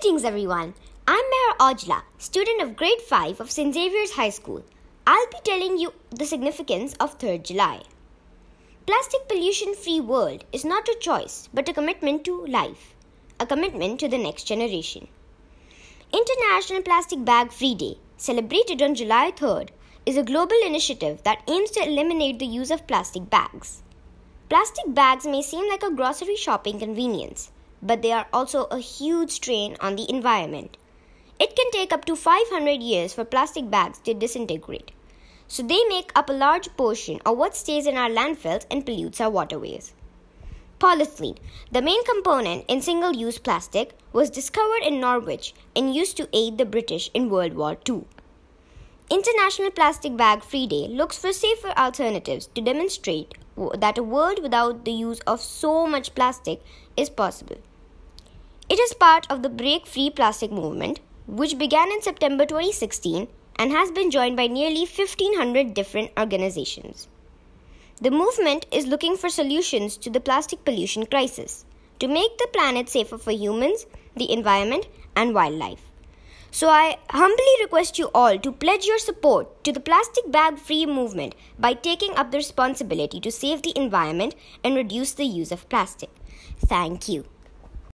Greetings, everyone. I'm Meher Ojla, student of grade 5 of St. Xavier's High School. I'll be telling you the significance of 3rd July. Plastic pollution free world is not a choice but a commitment to life, a commitment to the next generation. International Plastic Bag Free Day, celebrated on July 3rd, is a global initiative that aims to eliminate the use of plastic bags. Plastic bags may seem like a grocery shopping convenience but they are also a huge strain on the environment. It can take up to 500 years for plastic bags to disintegrate. So they make up a large portion of what stays in our landfills and pollutes our waterways. Polythene, the main component in single use plastic, was discovered in Norwich and used to aid the British in World War II. International Plastic Bag Free Day looks for safer alternatives to demonstrate that a world without the use of so much plastic is possible. It is part of the Break Free Plastic movement, which began in September 2016 and has been joined by nearly 1500 different organizations. The movement is looking for solutions to the plastic pollution crisis to make the planet safer for humans, the environment, and wildlife. So I humbly request you all to pledge your support to the plastic bag free movement by taking up the responsibility to save the environment and reduce the use of plastic. Thank you.